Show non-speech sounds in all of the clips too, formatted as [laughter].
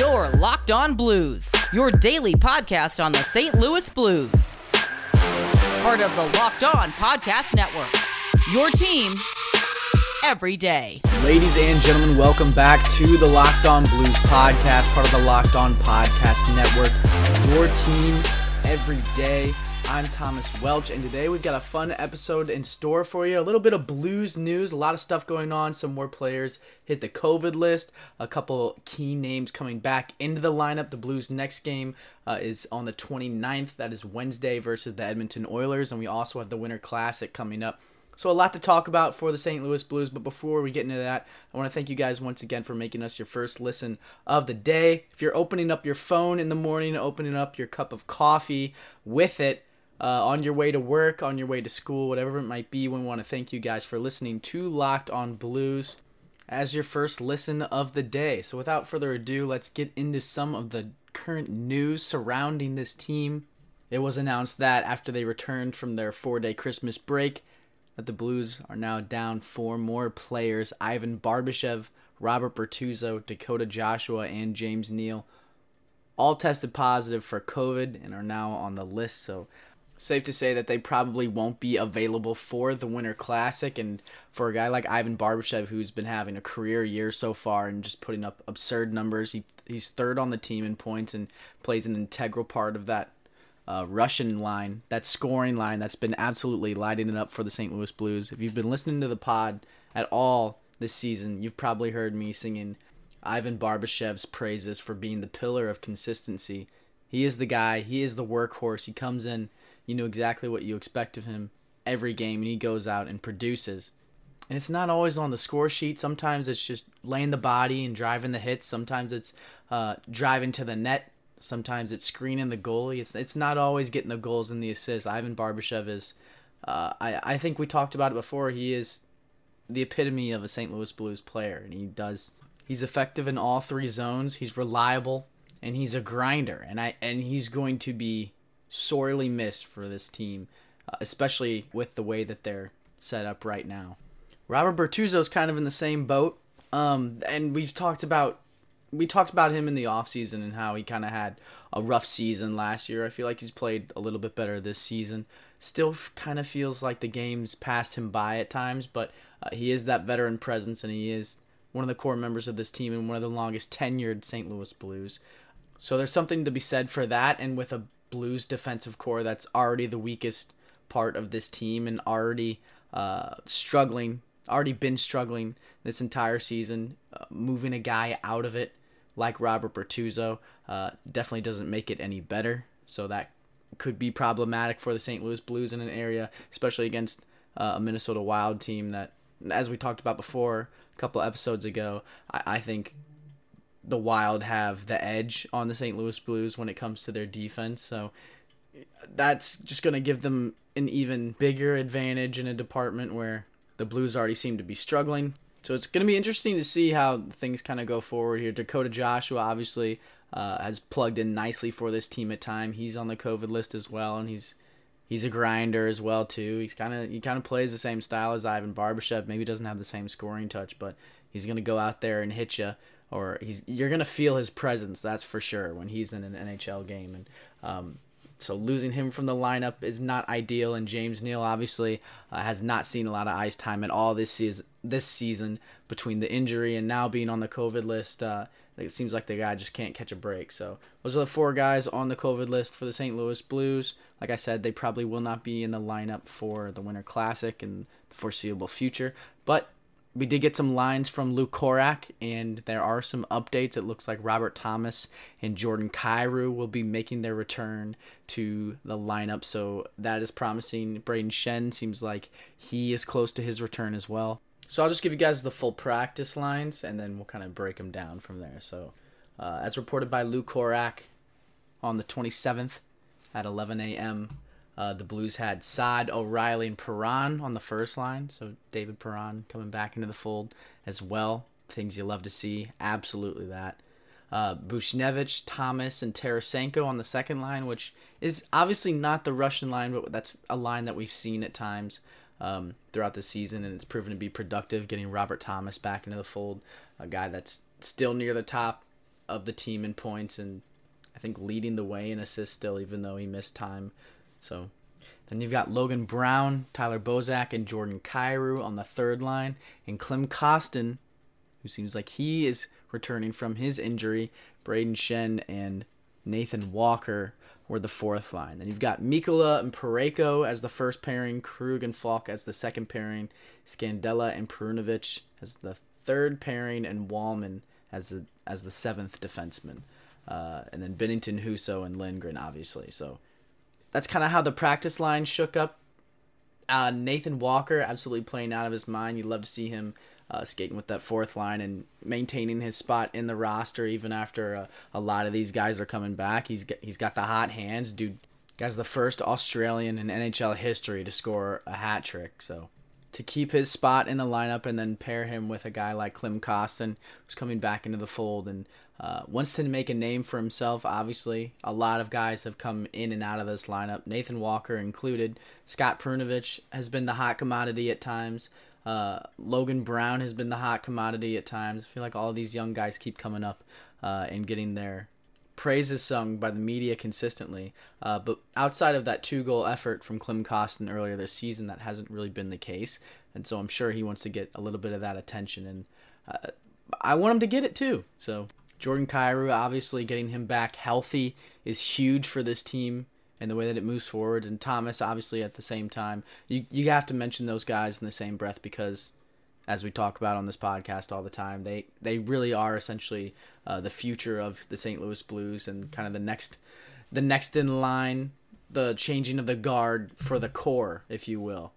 Your Locked On Blues, your daily podcast on the St. Louis Blues. Part of the Locked On Podcast Network. Your team every day. Ladies and gentlemen, welcome back to the Locked On Blues podcast, part of the Locked On Podcast Network. Your team every day. I'm Thomas Welch, and today we've got a fun episode in store for you. A little bit of blues news, a lot of stuff going on. Some more players hit the COVID list, a couple key names coming back into the lineup. The Blues' next game uh, is on the 29th. That is Wednesday versus the Edmonton Oilers, and we also have the Winter Classic coming up. So, a lot to talk about for the St. Louis Blues, but before we get into that, I want to thank you guys once again for making us your first listen of the day. If you're opening up your phone in the morning, opening up your cup of coffee with it, uh, on your way to work, on your way to school, whatever it might be. We want to thank you guys for listening to Locked on Blues as your first listen of the day. So, without further ado, let's get into some of the current news surrounding this team. It was announced that after they returned from their four day Christmas break, that the Blues are now down four more players Ivan Barbashev, Robert Bortuzzo, Dakota Joshua, and James Neal. All tested positive for COVID and are now on the list. So, safe to say that they probably won't be available for the Winter Classic. And for a guy like Ivan Barbashev, who's been having a career year so far and just putting up absurd numbers, he he's third on the team in points and plays an integral part of that uh, Russian line, that scoring line that's been absolutely lighting it up for the St. Louis Blues. If you've been listening to the pod at all this season, you've probably heard me singing Ivan Barbashev's praises for being the pillar of consistency. He is the guy. He is the workhorse. He comes in you know exactly what you expect of him every game, and he goes out and produces. And it's not always on the score sheet. Sometimes it's just laying the body and driving the hits. Sometimes it's uh, driving to the net. Sometimes it's screening the goalie. It's it's not always getting the goals and the assists. Ivan Barbashev is. Uh, I I think we talked about it before. He is the epitome of a St. Louis Blues player, and he does. He's effective in all three zones. He's reliable, and he's a grinder. And I and he's going to be sorely missed for this team, uh, especially with the way that they're set up right now. Robert Bortuzzo's kind of in the same boat, um, and we've talked about we talked about him in the offseason and how he kind of had a rough season last year. I feel like he's played a little bit better this season. Still kind of feels like the game's passed him by at times, but uh, he is that veteran presence and he is one of the core members of this team and one of the longest tenured St. Louis Blues. So there's something to be said for that, and with a Blues defensive core that's already the weakest part of this team and already uh, struggling, already been struggling this entire season. Uh, moving a guy out of it like Robert Bortuzzo uh, definitely doesn't make it any better. So that could be problematic for the St. Louis Blues in an area, especially against uh, a Minnesota Wild team that, as we talked about before a couple episodes ago, I, I think the Wild have the edge on the St. Louis Blues when it comes to their defense. So that's just going to give them an even bigger advantage in a department where the Blues already seem to be struggling. So it's going to be interesting to see how things kind of go forward here. Dakota Joshua obviously uh, has plugged in nicely for this team at time. He's on the COVID list as well, and he's he's a grinder as well too. He's kind of he kind of plays the same style as Ivan Barbashev. Maybe doesn't have the same scoring touch, but he's going to go out there and hit you or he's you're gonna feel his presence. That's for sure when he's in an NHL game. And um, so losing him from the lineup is not ideal. And James Neal obviously uh, has not seen a lot of ice time at all this season. This season between the injury and now being on the COVID list. Uh, it seems like the guy just can't catch a break. So those are the four guys on the COVID list for the St. Louis Blues. Like I said, they probably will not be in the lineup for the Winter Classic in the foreseeable future. But we did get some lines from Lou Korac, and there are some updates. It looks like Robert Thomas and Jordan Kyrou will be making their return to the lineup, so that is promising. Brayden Schenn seems like he is close to his return as well. So I'll just give you guys the full practice lines, and then we'll kind of break them down from there. So, uh, as reported by Lou Korac on the 27th at 11 a.m., uh, the Blues had Saad, O'Reilly, and Perron on the first line. So David Perron coming back into the fold as well. Things you love to see. Absolutely that. Uh, Buchnevich, Thomas, and Tarasenko on the second line, which is obviously not the Russian line, but that's a line that we've seen at times um, throughout the season, and it's proven to be productive. Getting Robert Thomas back into the fold, a guy that's still near the top of the team in points and I think leading the way in assists still, even though he missed time. So then you've got Logan Brown, Tyler Bozak, and Jordan Kyrou on the third line, and Klim Kostin, who seems like he is returning from his injury. Brayden Schenn and Nathan Walker were the fourth line. Then you've got Mikkola and Parayko as the first pairing, Krug and Faulk as the second pairing, Scandella and Perunovich as the third pairing, and Walman as the as the seventh defenseman. Uh, and then Binnington, Husso, and Lindgren, obviously. So that's kind of how the practice line shook up. Uh, Nathan Walker absolutely playing out of his mind. You'd love to see him uh, skating with that fourth line and maintaining his spot in the roster even after uh, a lot of these guys are coming back. He's got, he's got the hot hands, dude. Guy's the first Australian in NHL history to score a hat trick. So to keep his spot in the lineup and then pair him with a guy like Klim Kostin, who's coming back into the fold and uh, wants to make a name for himself. Obviously, a lot of guys have come in and out of this lineup, Nathan Walker included. Scott Perunovich has been the hot commodity at times. Uh, Logan Brown has been the hot commodity at times. I feel like all these young guys keep coming up uh, and getting their praises sung by the media consistently. Uh, but outside of that two goal effort from Klim Kostin earlier this season, that hasn't really been the case. And so I'm sure he wants to get a little bit of that attention. And uh, I want him to get it too. So Jordan Kyrou, obviously getting him back healthy is huge for this team and the way that it moves forward. And Thomas, obviously, at the same time, you you have to mention those guys in the same breath because, as we talk about on this podcast all the time, they they really are essentially uh, the future of the St. Louis Blues and kind of the next the next in line, the changing of the guard for the core, if you will.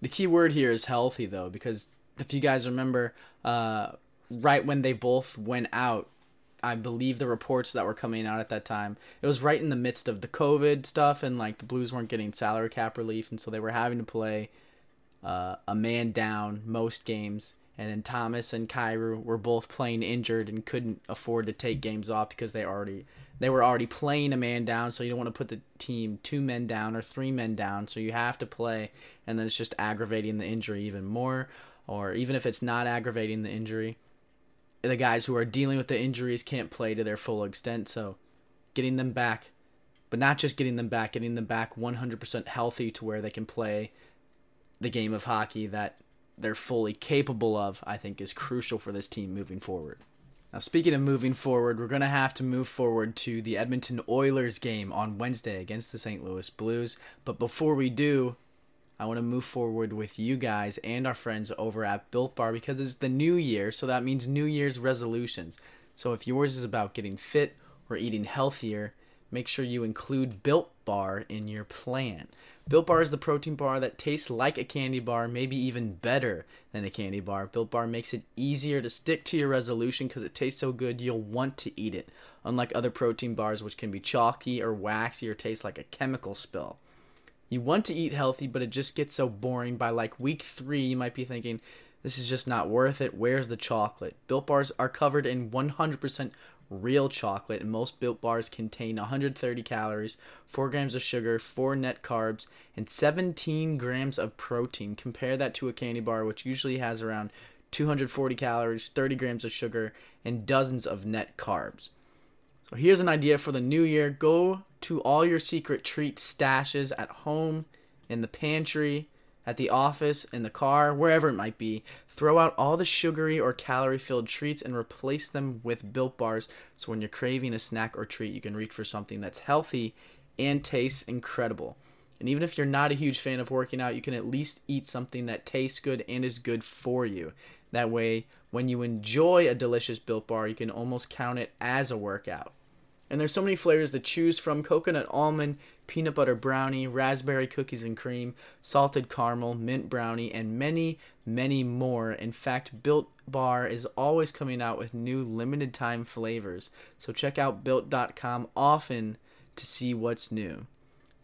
The key word here is healthy, though, because if you guys remember, uh, right when they both went out, I believe the reports that were coming out at that time. It was right in the midst of the COVID stuff, and like the Blues weren't getting salary cap relief, and so they were having to play uh, a man down most games. And then Thomas and Kyrou were both playing injured and couldn't afford to take games off because they already they were already playing a man down. So you don't want to put the team two men down or three men down. So you have to play, and then it's just aggravating the injury even more. Or even if it's not aggravating the injury, the guys who are dealing with the injuries can't play to their full extent. So getting them back, but not just getting them back, getting them back 100% healthy to where they can play the game of hockey that they're fully capable of, I think is crucial for this team moving forward. Now, speaking of moving forward, we're going to have to move forward to the Edmonton Oilers game on Wednesday against the St. Louis Blues. But before we do, I want to move forward with you guys and our friends over at Built Bar because it's the new year, so that means New Year's resolutions. So if yours is about getting fit or eating healthier, make sure you include Built Bar in your plan. Built Bar is the protein bar that tastes like a candy bar, maybe even better than a candy bar. Built Bar makes it easier to stick to your resolution because it tastes so good you'll want to eat it, unlike other protein bars which can be chalky or waxy or taste like a chemical spill you want to eat healthy, but it just gets so boring. By like week three, you might be thinking, this is just not worth it. Where's the chocolate? Built bars are covered in 100% real chocolate, and most built bars contain 130 calories, 4 grams of sugar, 4 net carbs, and 17 grams of protein. Compare that to a candy bar, which usually has around 240 calories, 30 grams of sugar, and dozens of net carbs. So here's an idea for the new year go to all your secret treat stashes at home, in the pantry, at the office, in the car, wherever it might be. Throw out all the sugary or calorie filled treats and replace them with built bars so when you're craving a snack or treat, you can reach for something that's healthy and tastes incredible. And even if you're not a huge fan of working out, you can at least eat something that tastes good and is good for you. That way, when you enjoy a delicious built bar, you can almost count it as a workout. And there's so many flavors to choose from coconut almond, peanut butter brownie, raspberry cookies and cream, salted caramel, mint brownie, and many, many more. In fact, Built Bar is always coming out with new limited time flavors. So check out built.com often to see what's new.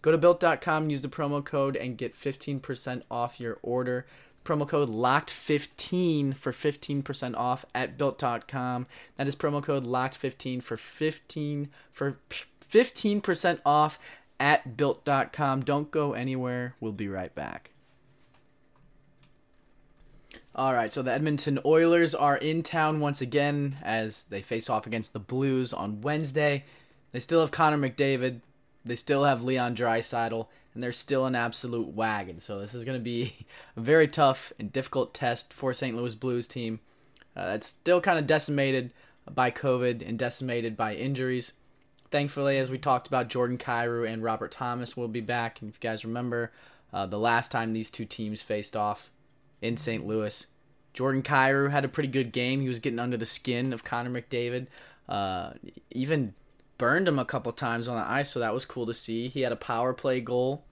Go to built.com, use the promo code, and get 15% off your order promo code locked15 for 15% off at built.com. That is promo code locked15 for 15 for 15% off at built.com. Don't go anywhere. We'll be right back. All right, so the Edmonton Oilers are in town once again as they face off against the Blues on Wednesday. They still have Connor McDavid, they still have Leon Draisaitl, and they're still an absolute wagon. So this is going to be [laughs] a very tough and difficult test for St. Louis Blues team. Uh, that's still kind of decimated by COVID and decimated by injuries. Thankfully, as we talked about, Jordan Kyrou and Robert Thomas will be back. And if you guys remember, uh, the last time these two teams faced off in St. Louis, Jordan Kyrou had a pretty good game. He was getting under the skin of Connor McDavid. Uh, even burned him a couple times on the ice, so that was cool to see. He had a power play goal,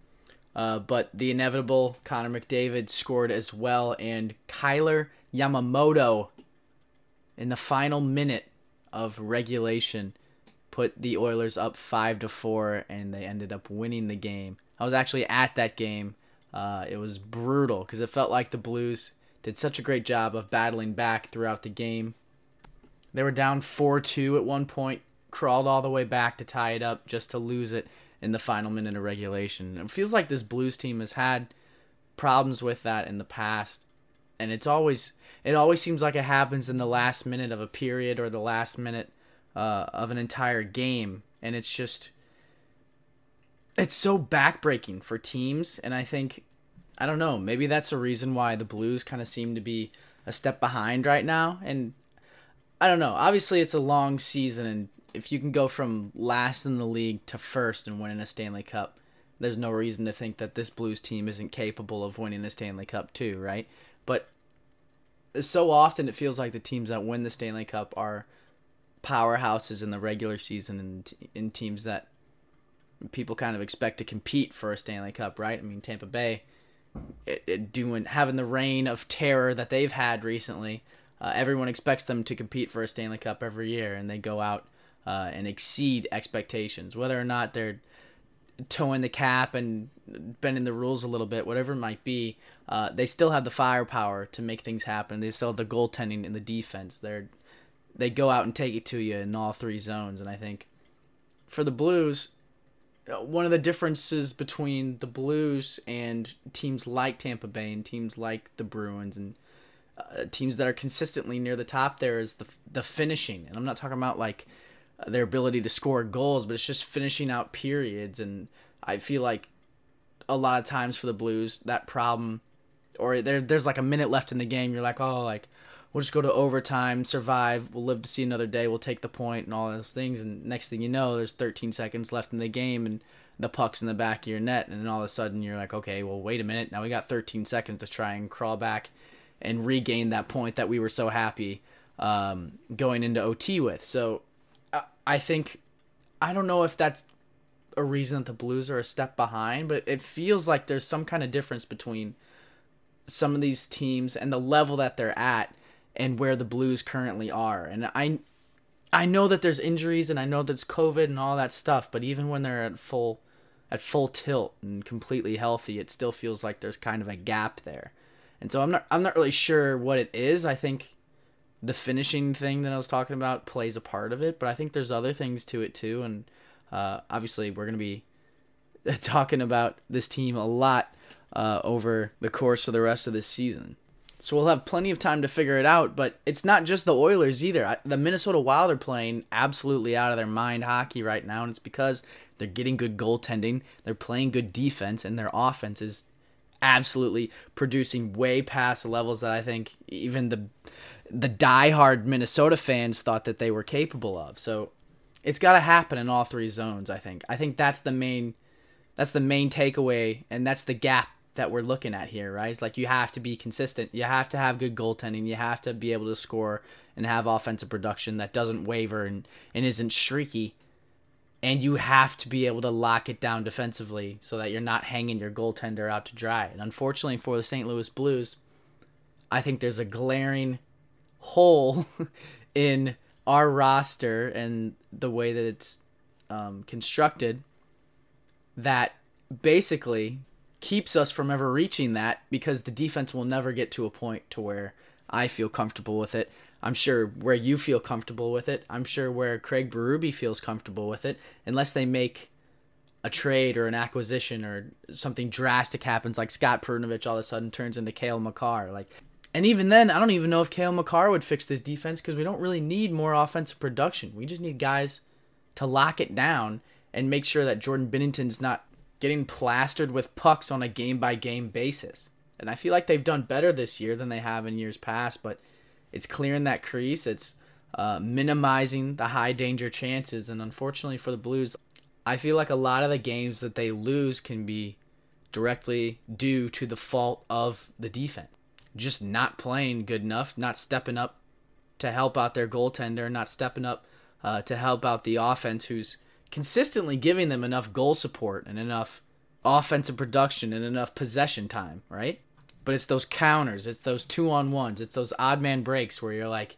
uh, but the inevitable Connor McDavid scored as well, and Kailer Yamamoto in the final minute of regulation put the Oilers up five to four, and they ended up winning the game. I was actually at that game. Uh, it was brutal because it felt like the Blues did such a great job of battling back throughout the game. They were down 4 2 at one point, crawled all the way back to tie it up just to lose it in the final minute of regulation. It feels like this Blues team has had problems with that in the past. And it's always it always seems like it happens in the last minute of a period or the last minute uh, of an entire game, and it's just it's so backbreaking for teams. And I think I don't know, maybe that's a reason why the Blues kind of seem to be a step behind right now. And I don't know. Obviously, it's a long season, and if you can go from last in the league to first and winning a Stanley Cup, there's no reason to think that this Blues team isn't capable of winning a Stanley Cup too, right? But so often it feels like the teams that win the Stanley Cup are powerhouses in the regular season and in teams that people kind of expect to compete for a Stanley Cup, right? I mean, Tampa Bay it, it doing having the reign of terror that they've had recently. Uh, everyone expects them to compete for a Stanley Cup every year, and they go out uh, and exceed expectations, whether or not they're toeing the cap and bending the rules a little bit, whatever it might be. Uh, they still have the firepower to make things happen. They still have the goaltending and the defense. They're they go out and take it to you in all three zones. And I think for the Blues, uh, one of the differences between the Blues and teams like Tampa Bay and teams like the Bruins and uh, teams that are consistently near the top there is the the finishing. And I'm not talking about like their ability to score goals, but it's just finishing out periods. And I feel like a lot of times for the Blues, that problem, or there, there's like a minute left in the game, you're like, oh, like we'll just go to overtime, survive, we'll live to see another day, we'll take the point and all those things. And next thing you know, there's 13 seconds left in the game and the puck's in the back of your net. And then all of a sudden you're like, okay, well, wait a minute. Now we got 13 seconds to try and crawl back and regain that point that we were so happy um, going into OT with. So I think, I don't know if that's a reason that the Blues are a step behind, but it feels like there's some kind of difference between some of these teams and the level that they're at and where the Blues currently are. And I I know that there's injuries and I know there's COVID and all that stuff, but even when they're at full at full tilt and completely healthy, it still feels like there's kind of a gap there. And so I'm not I'm not really sure what it is. I think the finishing thing that I was talking about plays a part of it, but I think there's other things to it too. And uh, obviously, we're going to be [laughs] talking about this team a lot uh, over the course of the rest of this season. So we'll have plenty of time to figure it out. But it's not just the Oilers either. The Minnesota Wild are playing absolutely out of their mind hockey right now, and it's because they're getting good goaltending, they're playing good defense, and their offense is absolutely producing way past levels that I think even the the diehard Minnesota fans thought that they were capable of. So it's got to happen in all three zones. I think. I think that's the main that's the main takeaway, and that's the gap that we're looking at here, right? It's like you have to be consistent. You have to have good goaltending. You have to be able to score and have offensive production that doesn't waver and, and isn't streaky. And you have to be able to lock it down defensively so that you're not hanging your goaltender out to dry. And unfortunately for the St. Louis Blues, I think there's a glaring hole [laughs] in our roster and the way that it's um, constructed that basically keeps us from ever reaching that because the defense will never get to a point to where I feel comfortable with it. I'm sure where you feel comfortable with it. I'm sure where Craig Berube feels comfortable with it, unless they make a trade or an acquisition or something drastic happens, like Scott Perunovich all of a sudden turns into Cale Makar. Like And even then, I don't even know if Cale Makar would fix this defense because we don't really need more offensive production. We just need guys to lock it down and make sure that Jordan Binnington's not getting plastered with pucks on a game by game basis. And I feel like they've done better this year than they have in years past, but it's clearing that crease. It's uh, minimizing the high danger chances. And unfortunately for the Blues, I feel like a lot of the games that they lose can be directly due to the fault of the defense. Just not playing good enough, not stepping up to help out their goaltender, not stepping up uh, to help out the offense, who's consistently giving them enough goal support and enough offensive production and enough possession time, right? But it's those counters, it's those two on ones, it's those odd man breaks where you're like,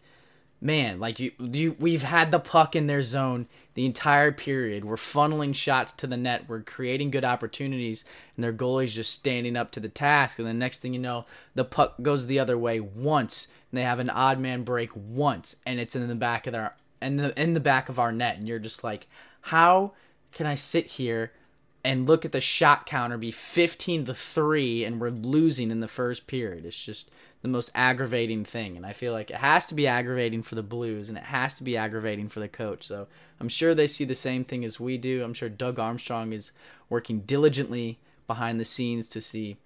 man, like you, you we've had the puck in their zone the entire period. We're funneling shots to the net. We're creating good opportunities, and their goalie's just standing up to the task. And the next thing you know, the puck goes the other way once, and they have an odd man break once, and it's in the back of their in the in the back of our net, and you're just like, how can I sit here? and look at the shot counter be 15 to 3 and we're losing in the first period. It's just the most aggravating thing and I feel like it has to be aggravating for the Blues and it has to be aggravating for the coach. So I'm sure they see the same thing as we do. I'm sure Doug Armstrong is working diligently behind the scenes to see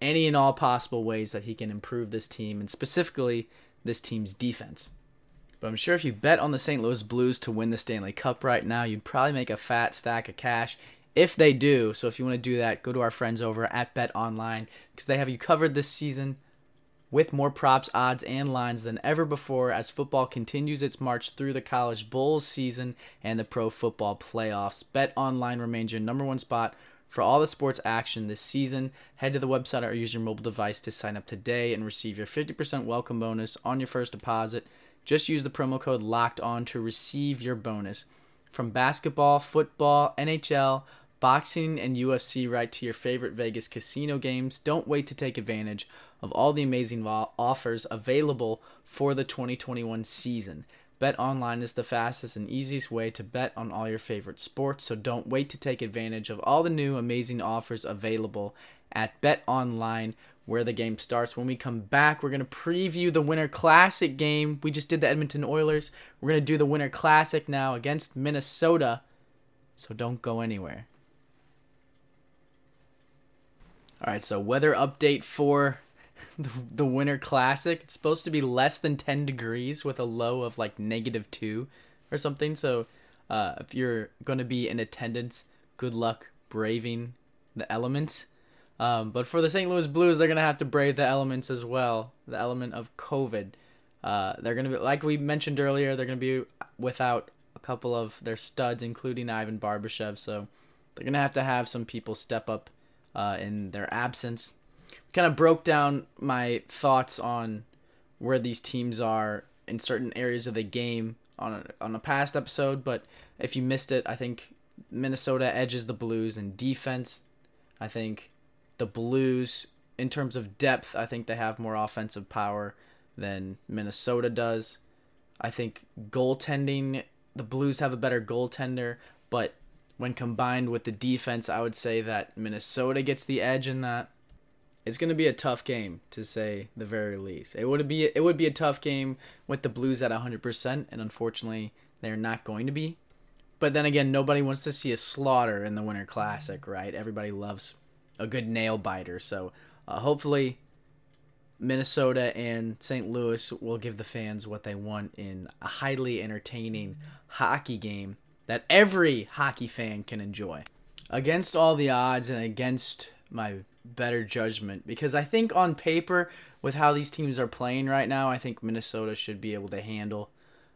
any and all possible ways that he can improve this team and specifically this team's defense. But I'm sure if you bet on the St. Louis Blues to win the Stanley Cup right now, you'd probably make a fat stack of cash if they do. So if you want to do that, go to our friends over at Bet Online because they have you covered this season with more props, odds, and lines than ever before as football continues its march through the college bowls season and the pro football playoffs. Bet Online remains your number one spot for all the sports action this season. Head to the website or use your mobile device to sign up today and receive your 50% welcome bonus on your first deposit. Just use the promo code LOCKED ON to receive your bonus. From basketball, football, NHL, boxing, and UFC right to your favorite Vegas casino games. Don't wait to take advantage of all the amazing offers available for the 2021 season. Bet online is the fastest and easiest way to bet on all your favorite sports, so don't wait to take advantage of all the new amazing offers available at Bet Online where the game starts. When we come back, we're going to preview the Winter Classic game. We just did the Edmonton Oilers. We're going to do the Winter Classic now against Minnesota. So don't go anywhere. All right, so weather update for [laughs] the, the Winter Classic. It's supposed to be less than 10 degrees with a low of like negative 2 or something. So uh, if you're going to be in attendance, good luck braving the elements. Um, but for the St. Louis Blues, they're going to have to brave the elements as well the element of COVID. Uh, they're to be, like we mentioned earlier, they're going to be without a couple of their studs, including Ivan Barbashev. So they're going to have to have some people step up uh, in their absence. Kind of broke down my thoughts on where these teams are in certain areas of the game on a, on a past episode, but if you missed it, I think Minnesota edges the Blues in defense. I think the Blues, in terms of depth, I think they have more offensive power than Minnesota does. I think goaltending, the Blues have a better goaltender, but when combined with the defense, I would say that Minnesota gets the edge in that. It's going to be a tough game to say the very least. It would be it would be a tough game with the Blues at 100% and unfortunately they're not going to be. But then again, nobody wants to see a slaughter in the Winter Classic, right? Everybody loves a good nail biter. So, uh, hopefully Minnesota and St. Louis will give the fans what they want in a highly entertaining hockey game that every hockey fan can enjoy. Against all the odds and against my better judgment, because I think on paper, with how these teams are playing right now, I think Minnesota should be able to handle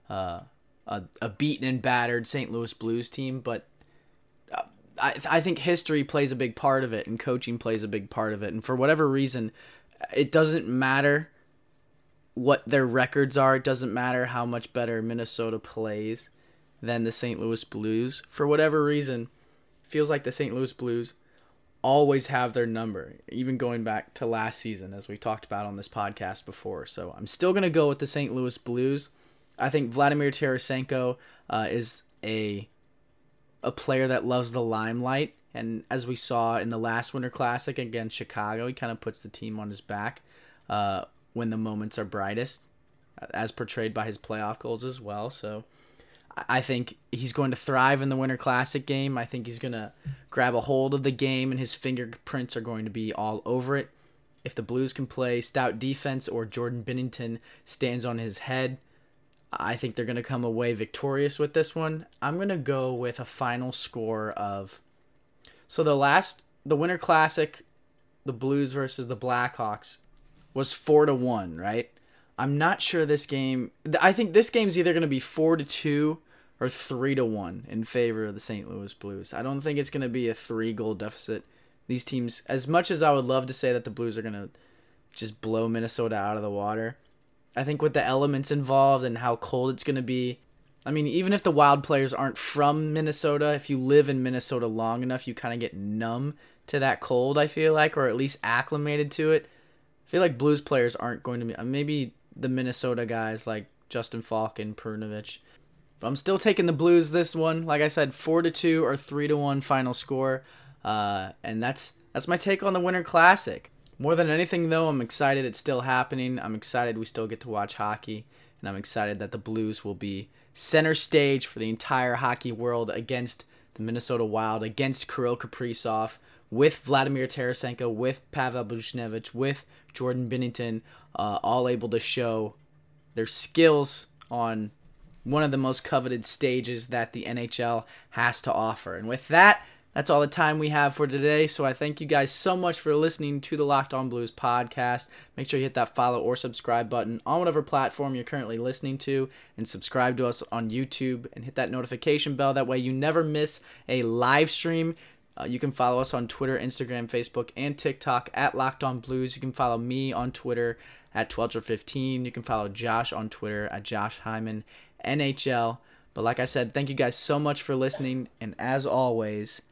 uh, a, a beaten and battered St. Louis Blues team. But I, I think history plays a big part of it, and coaching plays a big part of it. And for whatever reason, it doesn't matter what their records are. It doesn't matter how much better Minnesota plays than the St. Louis Blues. For whatever reason, feels like the St. Louis Blues always have their number, even going back to last season, as we talked about on this podcast before. So I'm still going to go with the St. Louis Blues. I think Vladimir Tarasenko uh, is a a player that loves the limelight, and as we saw in the last Winter Classic against Chicago, he kind of puts the team on his back. Uh, when the moments are brightest, as portrayed by his playoff goals as well. So I think he's going to thrive in the Winter Classic game. I think he's going to grab a hold of the game, and his fingerprints are going to be all over it. If the Blues can play stout defense or Jordan Binnington stands on his head, I think they're going to come away victorious with this one. I'm going to go with a final score of. So the last, the Winter Classic, the Blues versus the Blackhawks, was four to one, right? I'm not sure this game. I think this game's either going to be four to two or three to one in favor of the St. Louis Blues. I don't think it's going to be a three goal deficit. These teams, as much as I would love to say that the Blues are going to just blow Minnesota out of the water, I think with the elements involved and how cold it's going to be, I mean, even if the Wild players aren't from Minnesota, if you live in Minnesota long enough, you kind of get numb to that cold, I feel like, or at least acclimated to it. I feel like Blues players aren't going to be, maybe the Minnesota guys like Justin Faulk and Perunovich. But I'm still taking the Blues this one. Like I said, four to two or three to one final score, uh, and that's that's my take on the Winter Classic. More than anything, though, I'm excited it's still happening. I'm excited we still get to watch hockey, and I'm excited that the Blues will be center stage for the entire hockey world against the Minnesota Wild, against Kirill Kaprizov, with Vladimir Tarasenko, with Pavel Buchnevich, with Jordan Binnington, uh, all able to show their skills on one of the most coveted stages that the NHL has to offer. And with that, that's all the time we have for today. So I thank you guys so much for listening to the Locked On Blues podcast. Make sure you hit that follow or subscribe button on whatever platform you're currently listening to and subscribe to us on YouTube and hit that notification bell. That way you never miss a live stream. Uh, you can follow us on Twitter, Instagram, Facebook, and TikTok at Locked On Blues. You can follow me on Twitter at 12 You can follow Josh on Twitter at Josh Hyman NHL. But like I said, thank you guys so much for listening. And as always,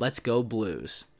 let's go Blues.